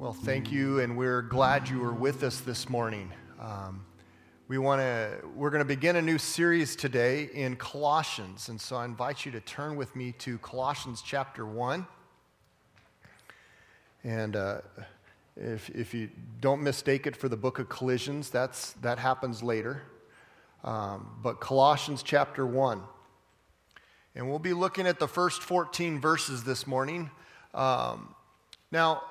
Well, thank you, and we're glad you were with us this morning. Um, we want to we're going to begin a new series today in Colossians, and so I invite you to turn with me to Colossians chapter one. And uh, if if you don't mistake it for the book of Collisions, that's that happens later. Um, but Colossians chapter one, and we'll be looking at the first 14 verses this morning. Um, now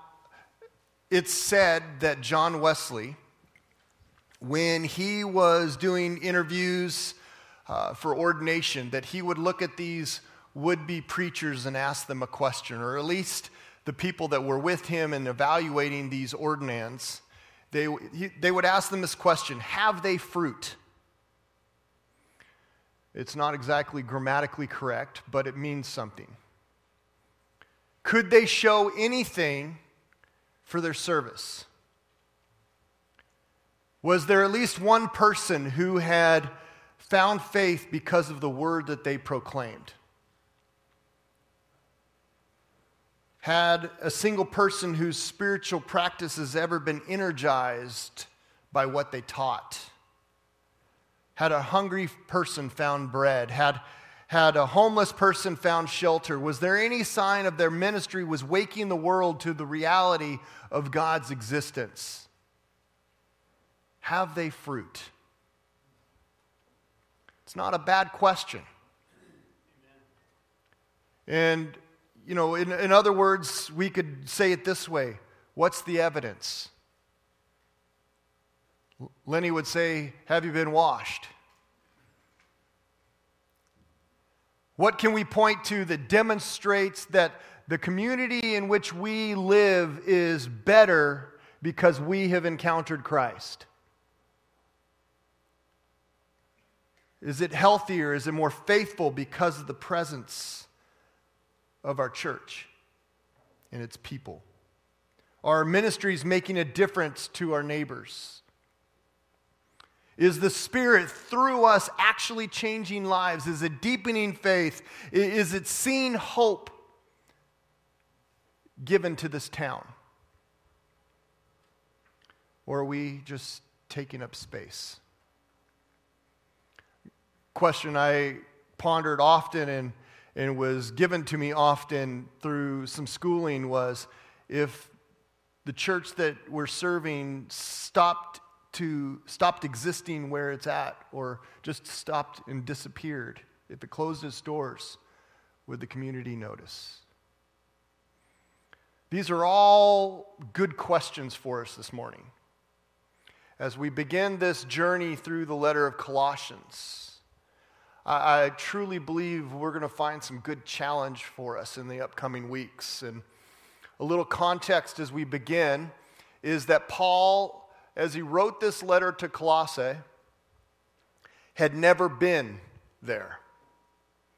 it's said that John Wesley, when he was doing interviews uh, for ordination, that he would look at these would be preachers and ask them a question, or at least the people that were with him in evaluating these ordinands, they, they would ask them this question Have they fruit? It's not exactly grammatically correct, but it means something. Could they show anything for their service? Was there at least one person who had found faith because of the word that they proclaimed? Had a single person whose spiritual practice has ever been energized by what they taught? Had a hungry person found bread? Had had a homeless person found shelter? Was there any sign of their ministry was waking the world to the reality of God's existence? Have they fruit? It's not a bad question. And, you know, in, in other words, we could say it this way What's the evidence? Lenny would say, Have you been washed? What can we point to that demonstrates that the community in which we live is better because we have encountered Christ? Is it healthier? Is it more faithful because of the presence of our church and its people? Are our ministries making a difference to our neighbors? Is the Spirit through us actually changing lives? Is it deepening faith? Is it seeing hope given to this town? Or are we just taking up space? Question I pondered often and, and was given to me often through some schooling was if the church that we're serving stopped to stopped existing where it's at or just stopped and disappeared, if it closed its doors, would the community notice? These are all good questions for us this morning. As we begin this journey through the letter of Colossians, I, I truly believe we're going to find some good challenge for us in the upcoming weeks. And a little context as we begin is that Paul as he wrote this letter to Colossae, had never been there.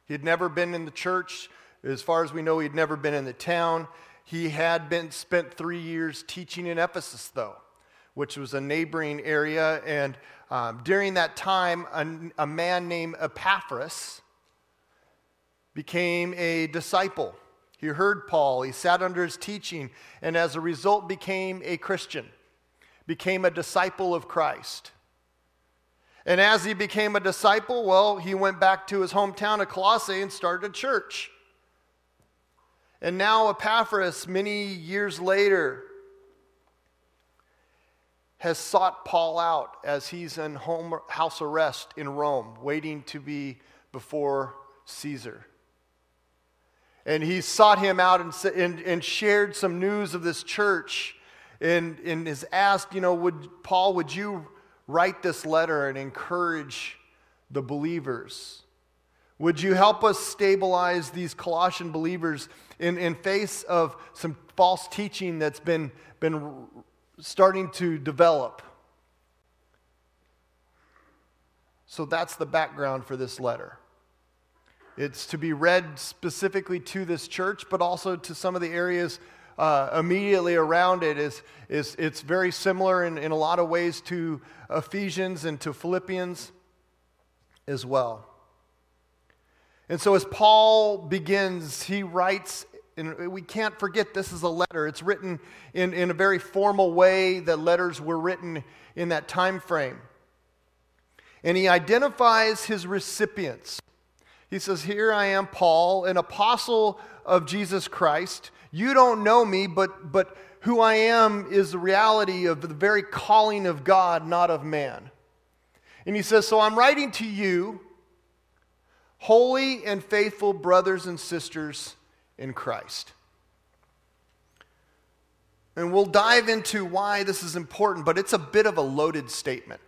He had never been in the church. As far as we know, he'd never been in the town. He had been spent three years teaching in Ephesus, though, which was a neighboring area. And um, during that time, a, a man named Epaphras became a disciple. He heard Paul, he sat under his teaching, and as a result became a Christian became a disciple of Christ. And as he became a disciple, well, he went back to his hometown of Colossae and started a church. And now Epaphras, many years later, has sought Paul out as he's in home, house arrest in Rome, waiting to be before Caesar. And he sought him out and, and, and shared some news of this church and, and is asked, you know, would Paul, would you write this letter and encourage the believers? Would you help us stabilize these Colossian believers in, in face of some false teaching that's been, been starting to develop? So that's the background for this letter. It's to be read specifically to this church, but also to some of the areas uh, immediately around it is, is it's very similar in, in a lot of ways to Ephesians and to Philippians as well. And so as Paul begins, he writes And we can't forget this is a letter. It's written in, in a very formal way that letters were written in that time frame. And he identifies his recipients. He says, Here I am, Paul, an apostle of Jesus Christ. You don't know me, but, but who I am is the reality of the very calling of God, not of man. And he says, So I'm writing to you, holy and faithful brothers and sisters in Christ. And we'll dive into why this is important, but it's a bit of a loaded statement.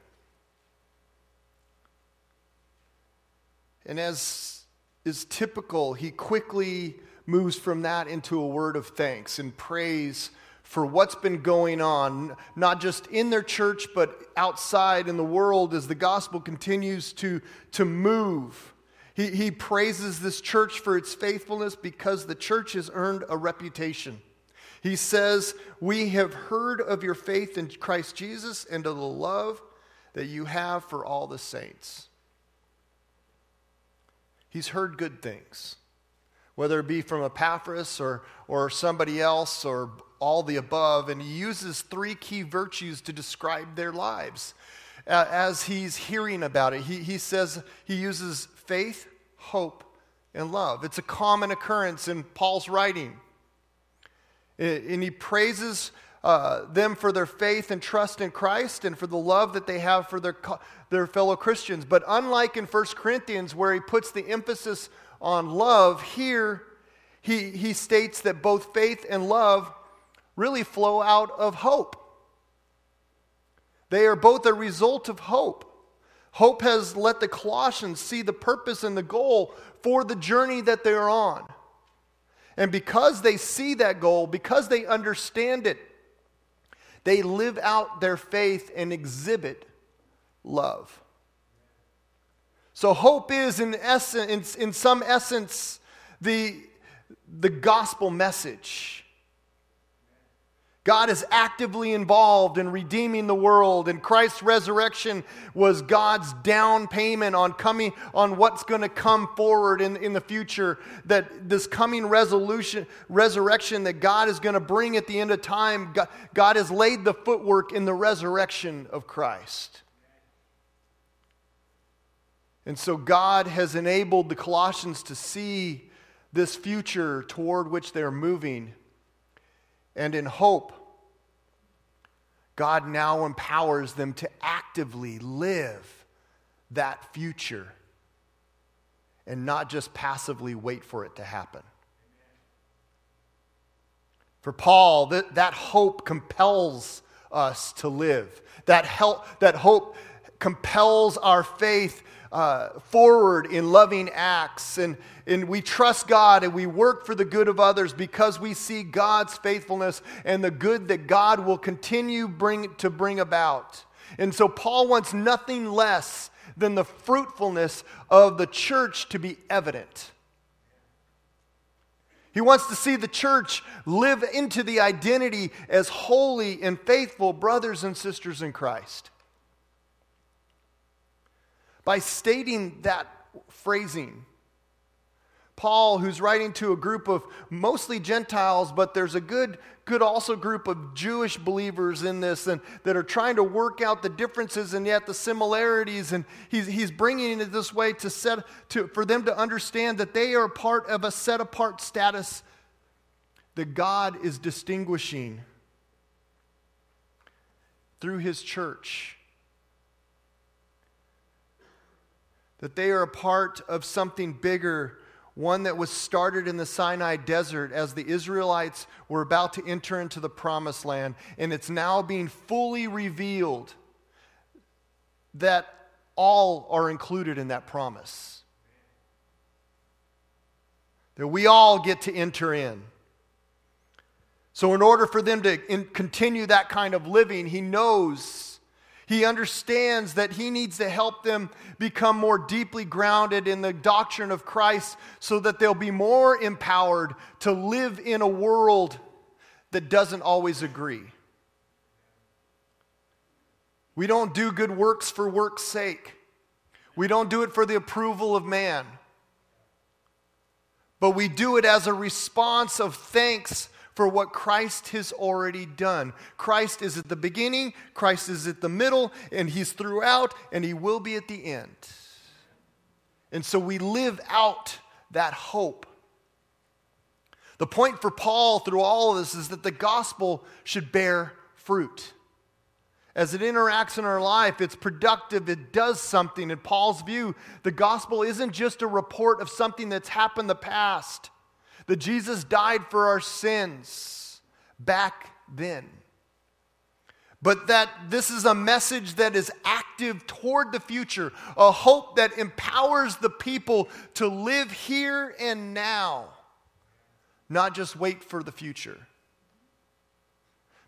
And as is typical, he quickly moves from that into a word of thanks and praise for what's been going on, not just in their church, but outside in the world as the gospel continues to, to move. He, he praises this church for its faithfulness because the church has earned a reputation. He says, We have heard of your faith in Christ Jesus and of the love that you have for all the saints. He's heard good things, whether it be from Epaphras or, or somebody else or all the above. And he uses three key virtues to describe their lives uh, as he's hearing about it. He, he says he uses faith, hope, and love. It's a common occurrence in Paul's writing. And he praises uh, them for their faith and trust in Christ and for the love that they have for their, their fellow Christians. But unlike in 1 Corinthians, where he puts the emphasis on love, here he, he states that both faith and love really flow out of hope. They are both a result of hope. Hope has let the Colossians see the purpose and the goal for the journey that they're on. And because they see that goal, because they understand it, they live out their faith and exhibit love. So, hope is, in, essence, in, some essence, the, the gospel message. God is actively involved in redeeming the world, and Christ's resurrection was God's down payment on coming on what's going to come forward in, in the future. That this coming resolution, resurrection that God is going to bring at the end of time, God, God has laid the footwork in the resurrection of Christ. And so God has enabled the Colossians to see this future toward which they're moving and in hope, God now empowers them to actively live that future and not just passively wait for it to happen. For Paul, that, that hope compels us to live. That, help, that hope compels our faith uh, forward in loving acts. And, and we trust God and we work for the good of others because we see God's faithfulness and the good that God will continue bring, to bring about. And so Paul wants nothing less than the fruitfulness of the church to be evident. He wants to see the church live into the identity as holy and faithful brothers and sisters in Christ by stating that phrasing. Paul, who's writing to a group of mostly Gentiles, but there's a good, good also group of Jewish believers in this and that are trying to work out the differences and yet the similarities. And he's, he's bringing it this way to set, to, for them to understand that they are part of a set apart status that God is distinguishing through his church. That they are a part of something bigger, one that was started in the Sinai desert as the Israelites were about to enter into the promised land. And it's now being fully revealed that all are included in that promise. That we all get to enter in. So, in order for them to in, continue that kind of living, he knows he understands that he needs to help them become more deeply grounded in the doctrine of Christ so that they'll be more empowered to live in a world that doesn't always agree. We don't do good works for work's sake. We don't do it for the approval of man. but we do it as a response of thanks for what Christ has already done. Christ is at the beginning, Christ is at the middle, and He's throughout, and He will be at the end. And so we live out that hope. The point for Paul through all of this is that the gospel should bear fruit. As it interacts in our life, it's productive, it does something. In Paul's view, the gospel isn't just a report of something that's happened in the past, that Jesus died for our sins back then. But that this is a message that is active toward the future, a hope that empowers the people to live here and now, not just wait for the future.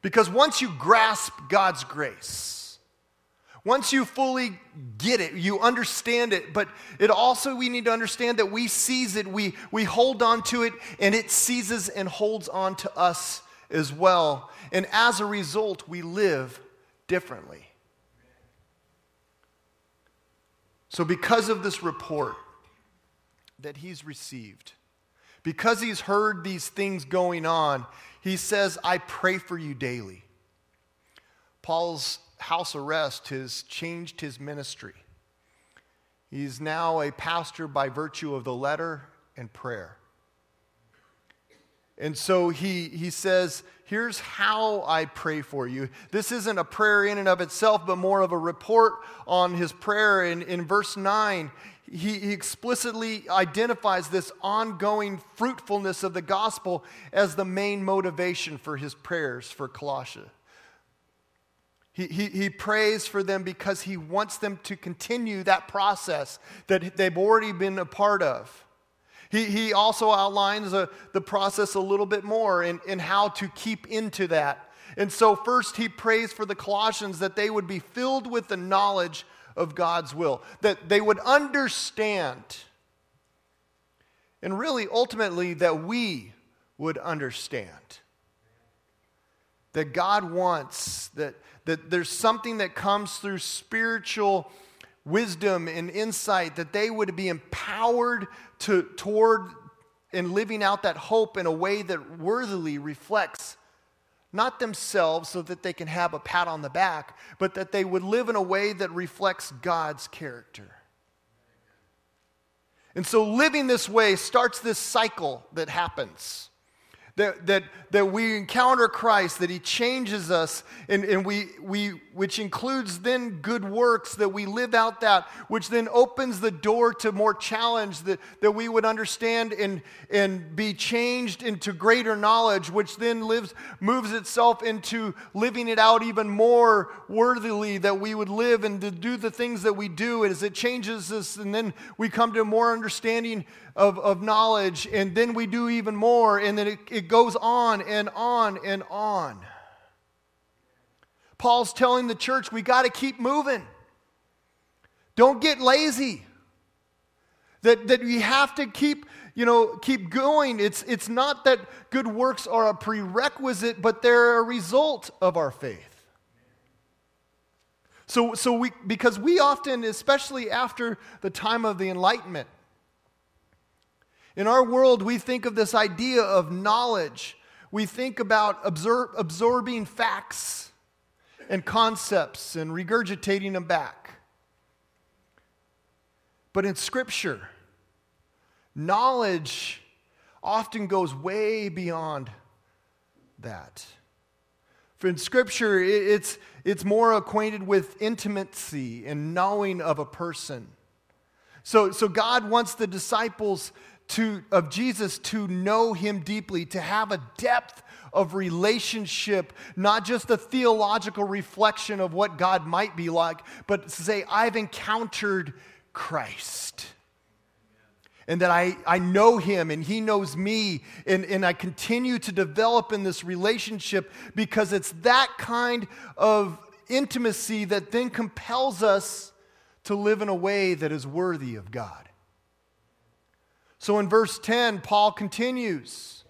Because once you grasp God's grace, once you fully get it, you understand it, but it also, we need to understand that we seize it, we, we hold on to it, and it seizes and holds on to us as well. And as a result, we live differently. So, because of this report that he's received, because he's heard these things going on, he says, I pray for you daily. Paul's house arrest has changed his ministry. He's now a pastor by virtue of the letter and prayer. And so he, he says, Here's how I pray for you. This isn't a prayer in and of itself, but more of a report on his prayer. In, in verse 9, he, explicitly identifies this ongoing fruitfulness of the gospel as the main motivation for his prayers for Colossia. He, he, he prays for them because he wants them to continue that process that they've already been a part of. He, he also outlines a, the process a little bit more in, in how to keep into that. And so, first, he prays for the Colossians that they would be filled with the knowledge of God's will, that they would understand, and really ultimately that we would understand. That God wants, that, that there's something that comes through spiritual wisdom and insight, that they would be empowered to, toward and living out that hope in a way that worthily reflects not themselves so that they can have a pat on the back, but that they would live in a way that reflects God's character. And so, living this way starts this cycle that happens that, that, that we encounter Christ, that He changes us, and, and we, we, which includes then good works, that we live out that, which then opens the door to more challenge, that, that we would understand and, and be changed into greater knowledge, which then lives, moves itself into living it out even more worthily, that we would live and to do the things that we do. As it changes us, and then we come to more understanding of, of knowledge, and then we do even more, and then it, it goes on and on and on. Paul's telling the church we got to keep moving. Don't get lazy. That, that we have to keep, you know, keep going. It's, it's not that good works are a prerequisite, but they're a result of our faith. So, so we, because we often, especially after the time of the Enlightenment, in our world, we think of this idea of knowledge. We think about absor- absorbing facts and concepts and regurgitating them back. But in Scripture, knowledge often goes way beyond that. For in Scripture, it's, it's more acquainted with intimacy and knowing of a person. So, so God wants the disciples to, of Jesus to know him deeply, to have a depth of relationship, not just a theological reflection of what God might be like, but to say, I've encountered Christ. And that I, I know him and he knows me, and, and I continue to develop in this relationship because it's that kind of intimacy that then compels us to live in a way that is worthy of God. So in verse 10, Paul continues.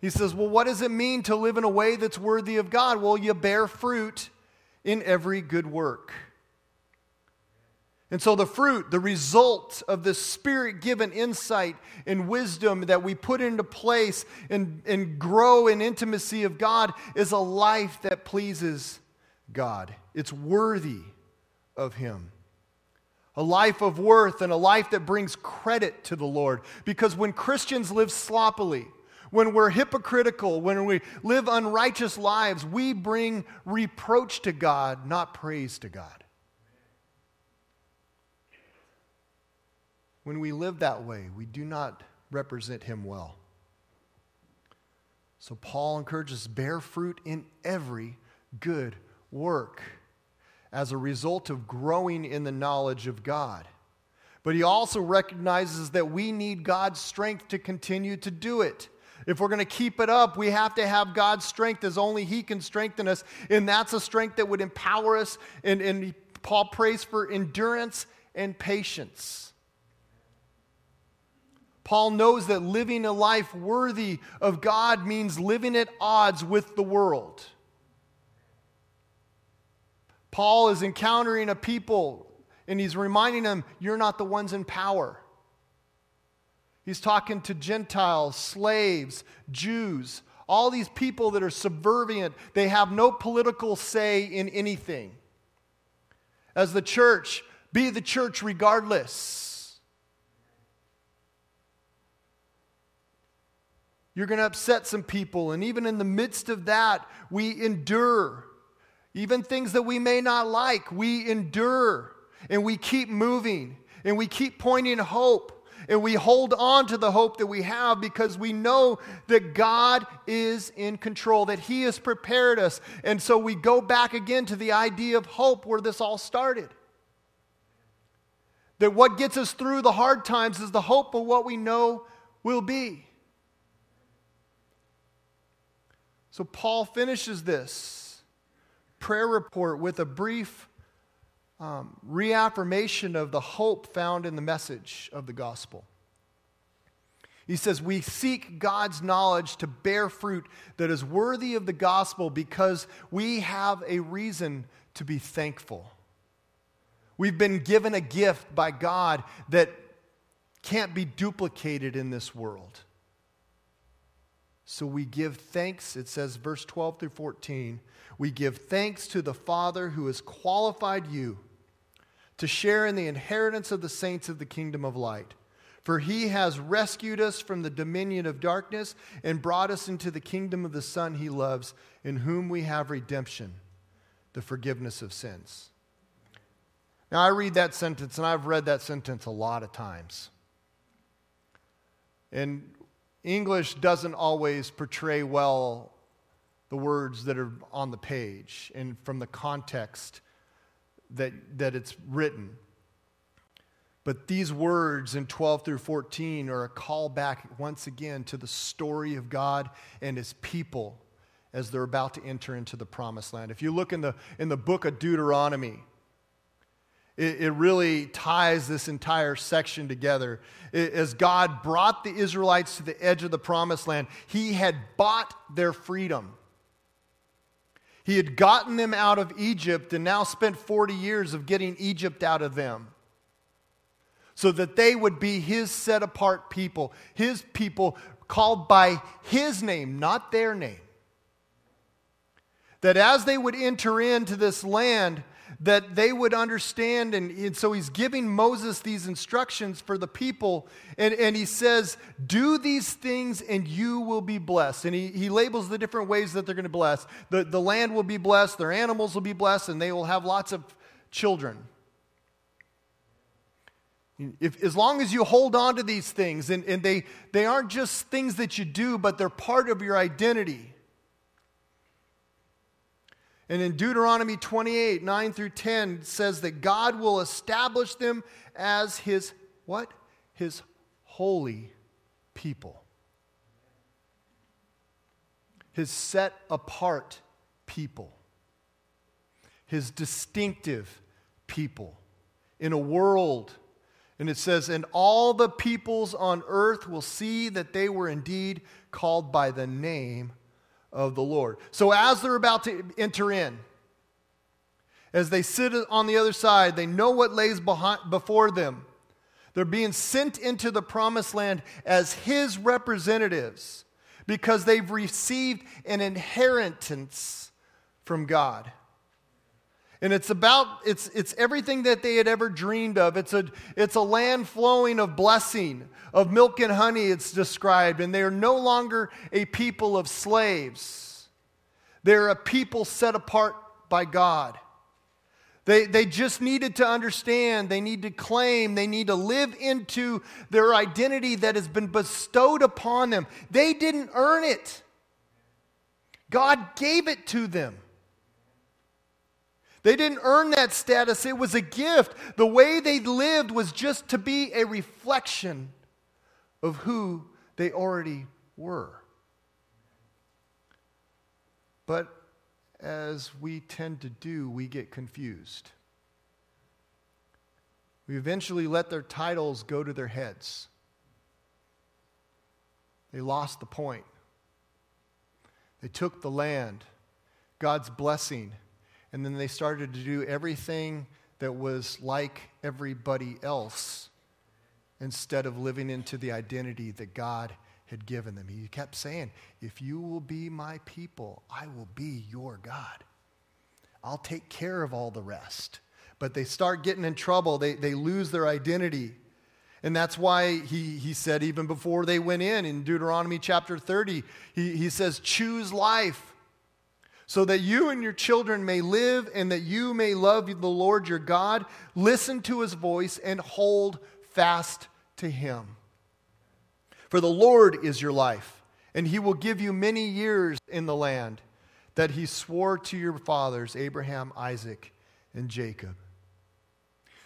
He says, Well, what does it mean to live in a way that's worthy of God? Well, you bear fruit in every good work. And so, the fruit, the result of the spirit given insight and wisdom that we put into place and, and grow in intimacy of God is a life that pleases God. It's worthy of Him. A life of worth and a life that brings credit to the Lord. Because when Christians live sloppily, when we're hypocritical, when we live unrighteous lives, we bring reproach to God, not praise to God. When we live that way, we do not represent him well. So Paul encourages bear fruit in every good work as a result of growing in the knowledge of God. But he also recognizes that we need God's strength to continue to do it. If we're going to keep it up, we have to have God's strength as only He can strengthen us. And that's a strength that would empower us. And, and Paul prays for endurance and patience. Paul knows that living a life worthy of God means living at odds with the world. Paul is encountering a people and he's reminding them, You're not the ones in power. He's talking to Gentiles, slaves, Jews, all these people that are subservient. They have no political say in anything. As the church, be the church regardless. You're going to upset some people. And even in the midst of that, we endure. Even things that we may not like, we endure. And we keep moving. And we keep pointing hope. And we hold on to the hope that we have because we know that God is in control, that He has prepared us. And so we go back again to the idea of hope where this all started. That what gets us through the hard times is the hope of what we know will be. So Paul finishes this prayer report with a brief um, reaffirmation of the hope found in the message of the gospel. He says, We seek God's knowledge to bear fruit that is worthy of the gospel because we have a reason to be thankful. We've been given a gift by God that can't be duplicated in this world. So we give thanks, it says, verse 12 through 14. We give thanks to the Father who has qualified you to share in the inheritance of the saints of the kingdom of light. For he has rescued us from the dominion of darkness and brought us into the kingdom of the Son he loves, in whom we have redemption, the forgiveness of sins. Now, I read that sentence, and I've read that sentence a lot of times. And English doesn't always portray well the words that are on the page and from the context that, that it's written. But these words in 12 through 14 are a call back once again to the story of God and his people as they're about to enter into the promised land. If you look in the, in the book of Deuteronomy, it, it really ties this entire section together. It, as God brought the Israelites to the edge of the promised land, He had bought their freedom. He had gotten them out of Egypt and now spent 40 years of getting Egypt out of them so that they would be His set apart people, His people called by His name, not their name. That as they would enter into this land, that they would understand. And, and, so he's giving Moses these instructions for the people. And, and he says, Do these things and you will be blessed. And he, he labels the different ways that they're going to bless. The, the land will be blessed, their animals will be blessed, and they will have lots of children. If, as long as you hold on to these things, and, and they, they aren't just things that you do, but they're part of your identity. And in Deuteronomy 28, 9 through 10 says that God will establish them as his what? His holy people. His set apart people. His distinctive people. In a world, and it says, and all the peoples on earth will see that they were indeed called by the name of the Lord. So, as they're about to enter in, As they sit on the other side, they know what lays behind, before them. They're being sent into the promised land as his representatives because they've received an inheritance from God. And it's about, it's, it's everything that they had ever dreamed of. It's a, it's a land flowing of blessing, of milk and honey, it's described. And they are no longer a people of slaves, they're a people set apart by God. They, they just needed to understand, they need to claim, they need to live into their identity that has been bestowed upon them. They didn't earn it, God gave it to them. They didn't earn that status, it was a gift. The way they lived was just to be a reflection of who they already were. But as we tend to do, we get confused. We eventually let their titles go to their heads. They lost the point. They took the land, God's blessing, and then they started to do everything that was like everybody else instead of living into the identity that God had given them. He kept saying, If you will be my people, I will be your God. I'll take care of all the rest. But they start getting in trouble, they, they lose their identity. And that's why he, he said, even before they went in, in Deuteronomy chapter 30, he, he says, Choose life so that you and your children may live and that you may love the Lord your God. Listen to his voice and hold fast to him. For the Lord is your life, and he will give you many years in the land that he swore to your fathers, Abraham, Isaac, and Jacob.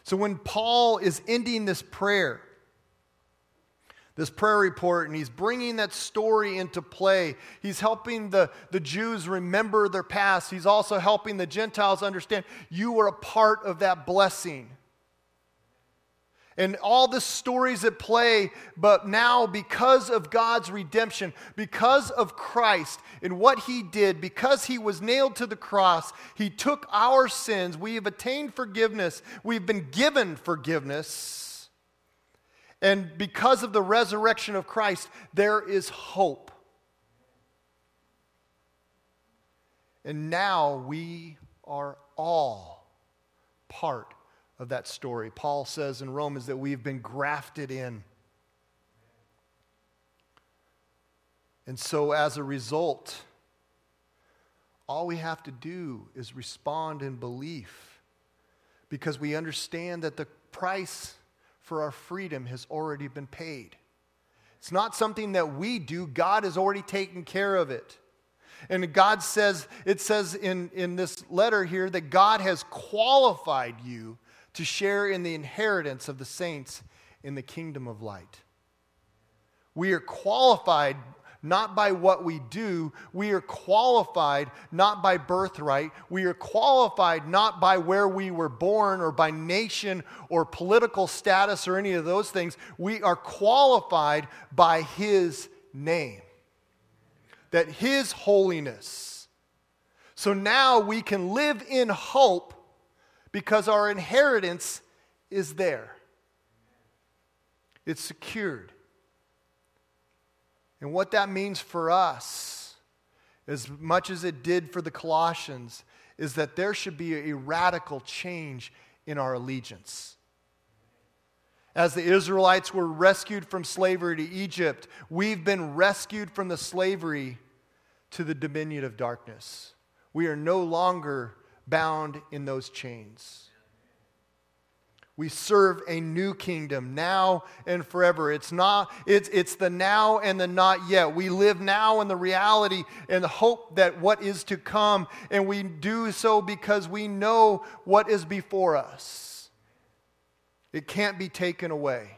So when Paul is ending this prayer, this prayer report, and he's bringing that story into play. He's helping the, the Jews remember their past. He's also helping the Gentiles understand you are a part of that blessing and all the stories at play, but now because of God's redemption, because of Christ and what he did, because he was nailed to the cross, he took our sins. We have attained forgiveness, we've been given forgiveness. And because of the resurrection of Christ, there is hope. And now we are all part of that story. Paul says in Romans that we've been grafted in. And so, as a result, all we have to do is respond in belief because we understand that the price for our freedom has already been paid. It's not something that we do, God has already taken care of it. And God says, it says in, in this letter here that God has qualified you to share in the inheritance of the saints in the kingdom of light. We are qualified not by what we do. We are qualified not by birthright. We are qualified not by where we were born or by nation or political status or any of those things. We are qualified by His name, that His holiness. So now we can live in hope because our inheritance is there. It's secured. And what that means for us, as much as it did for the Colossians, is that there should be a radical change in our allegiance. As the Israelites were rescued from slavery to Egypt, we've been rescued from the slavery to the dominion of darkness. We are no longer bound in those chains. We serve a new kingdom now and forever. It's not it's it's the now and the not yet. We live now in the reality and the hope that what is to come and we do so because we know what is before us. It can't be taken away.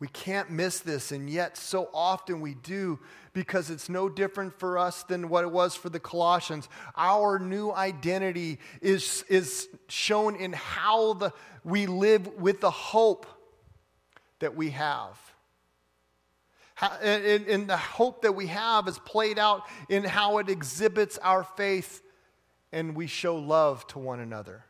We can't miss this, and yet so often we do because it's no different for us than what it was for the Colossians. Our new identity is, is shown in how the, we live with the hope that we have. and, and the hope that we have is played out in how it exhibits our faith and we show love to one another.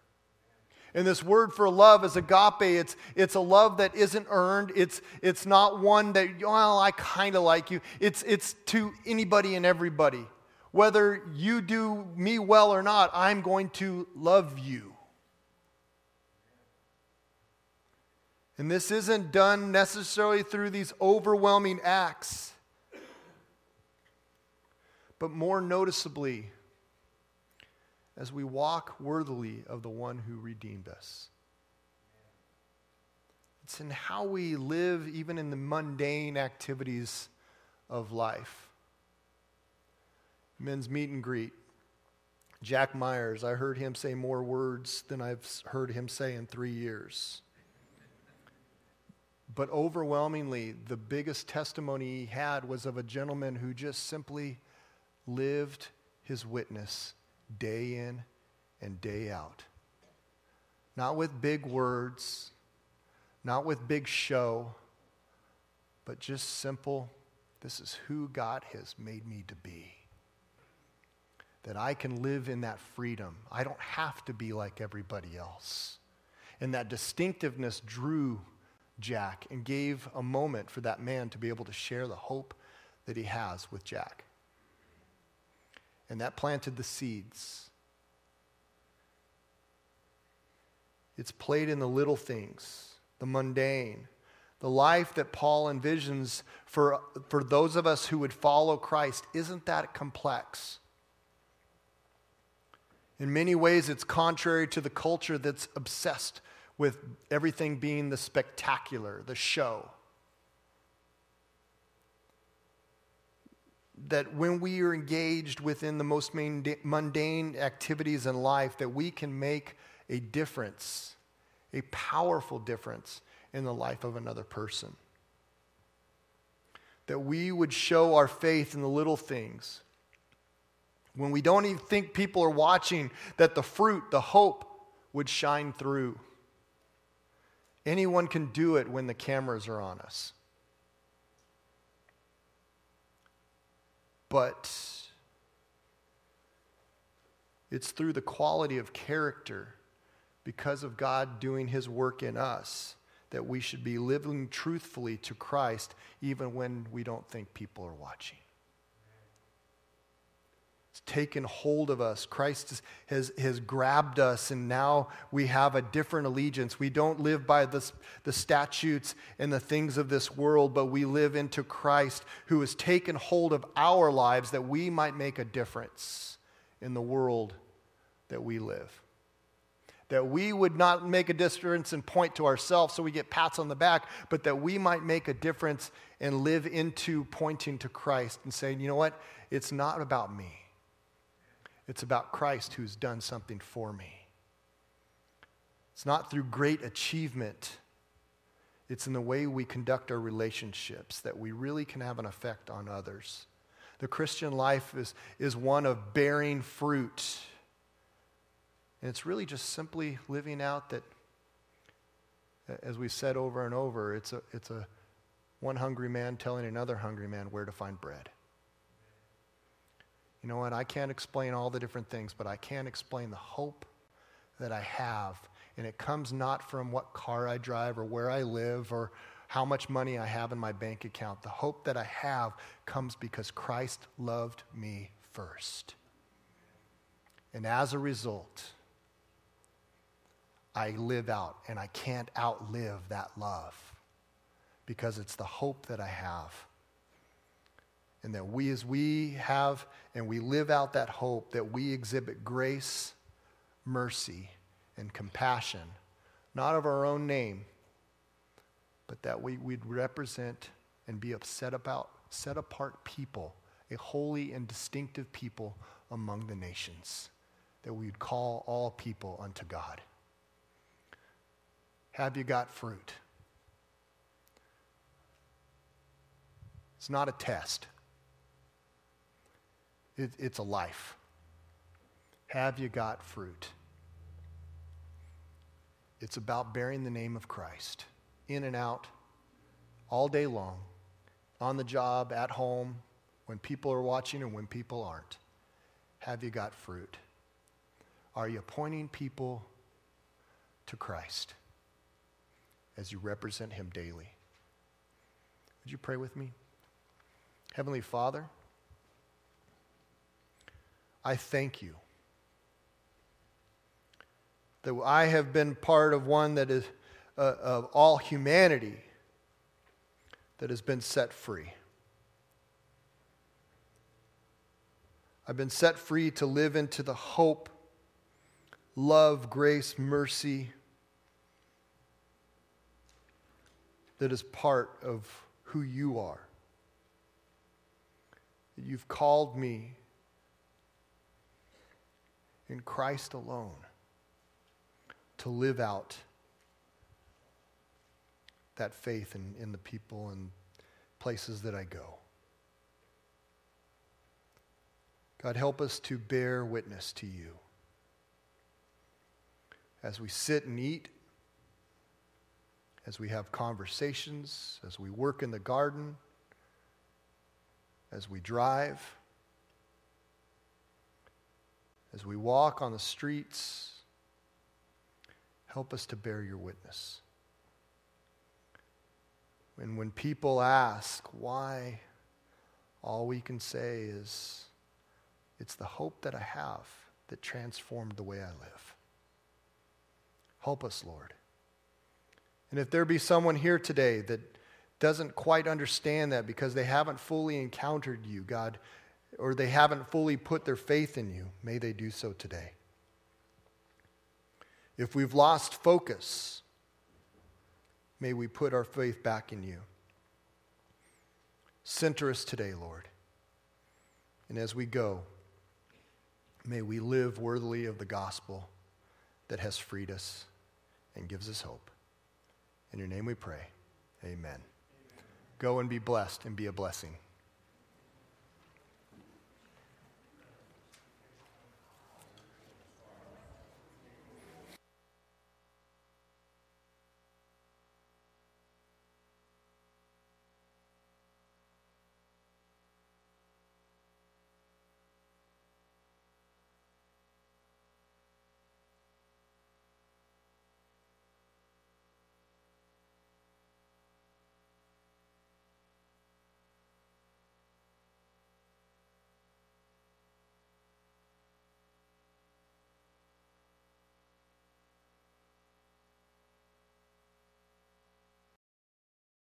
And this word for love is agape. It's, it's a love that isn't earned. It's, it's not one that, well, I kind of like you. It's, it's to anybody and everybody. Whether you do me well or not, I'm going to love you. And this isn't done necessarily through these overwhelming acts, but more noticeably as we walk worthily of the one who redeemed us. It's in how we live, even in the mundane activities of life. Men's meet and greet. Jack Myers, I heard him say more words than I've heard him say in three years. But overwhelmingly, the biggest testimony he had was of a gentleman who just simply lived his witness day in and day out. Not with big words, not with big show, but just simple this is who God has made me to be. That I can live in that freedom. I don't have to be like everybody else. And that distinctiveness drew Jack and gave a moment for that man to be able to share the hope that he has with Jack. And that planted the seeds. It's played in the little things, the mundane, the life that Paul envisions for, for those of us who would follow Christ. Isn't that complex? In many ways, it's contrary to the culture that's obsessed with everything being the spectacular, the show. That when we are engaged within the most mundane activities in life that we can make a difference a powerful difference in the life of another person. That we would show our faith in the little things. When we don't even think people are watching that the fruit the hope would shine through. Anyone can do it when the cameras are on us but it's through the quality of character because of God doing his work in us that we should be living truthfully to Christ even when we don't think people are watching. Taken hold of us. Christ has, has grabbed us, and now we have a different allegiance. We don't live by this, the statutes and the things of this world, but we live into Christ who has taken hold of our lives that we might make a difference in the world that we live. That we would not make a difference and point to ourselves so we get pats on the back, but that we might make a difference and live into pointing to Christ and saying, you know what? It's not about me. It's about Christ who's done something for me. It's not through great achievement, it's in the way we conduct our relationships that we really can have an effect on others. The Christian life is, is one of bearing fruit. And it's really just simply living out that, as we said over and over, it's a, it's a one hungry man telling another hungry man where to find bread. You know what? I can't explain all the different things, but I can explain the hope that I have. And it comes not from what car I drive or where I live or how much money I have in my bank account. The hope that I have comes because Christ loved me first. And as a result, I live out, and I can't outlive that love because it's the hope that I have and that we, as we have and we live out that hope, that we exhibit grace, mercy, and compassion, not of our own name, but that we, we'd represent and be a set, about, set apart people, a holy and distinctive people among the nations, that we'd call all people unto God. Have you got fruit? It's not a test. It, it's a life. Have you got fruit? It's about bearing the name of Christ in and out, all day long, on the job, at home, when people are watching and when people aren't. Have you got fruit? Are you pointing people to Christ as you represent him daily? Would you pray with me? Heavenly Father, I thank you that I have been part of one that is uh, of all humanity that has been set free. I've been set free to live into the hope, love, grace, mercy that is part of who you are. That You've called me in Christ alone to live out that faith in, in the people and places that I go. God, help us to bear witness to you. As we sit and eat, as we have conversations, as we work in the garden, as we drive, as we walk on the streets, help us to bear your witness. And when people ask why, all we can say is, it's the hope that I have that transformed the way I live. Help us, Lord. And if there be someone here today that doesn't quite understand that because they haven't fully encountered you, God, or they haven't fully put their faith in you, may they do so today. If we've lost focus, may we put our faith back in you. Center us today, Lord. And as we go, May we live worthily of the gospel that has freed us and gives us hope. In your name we pray. Amen. Amen. Go and be blessed and be a blessing.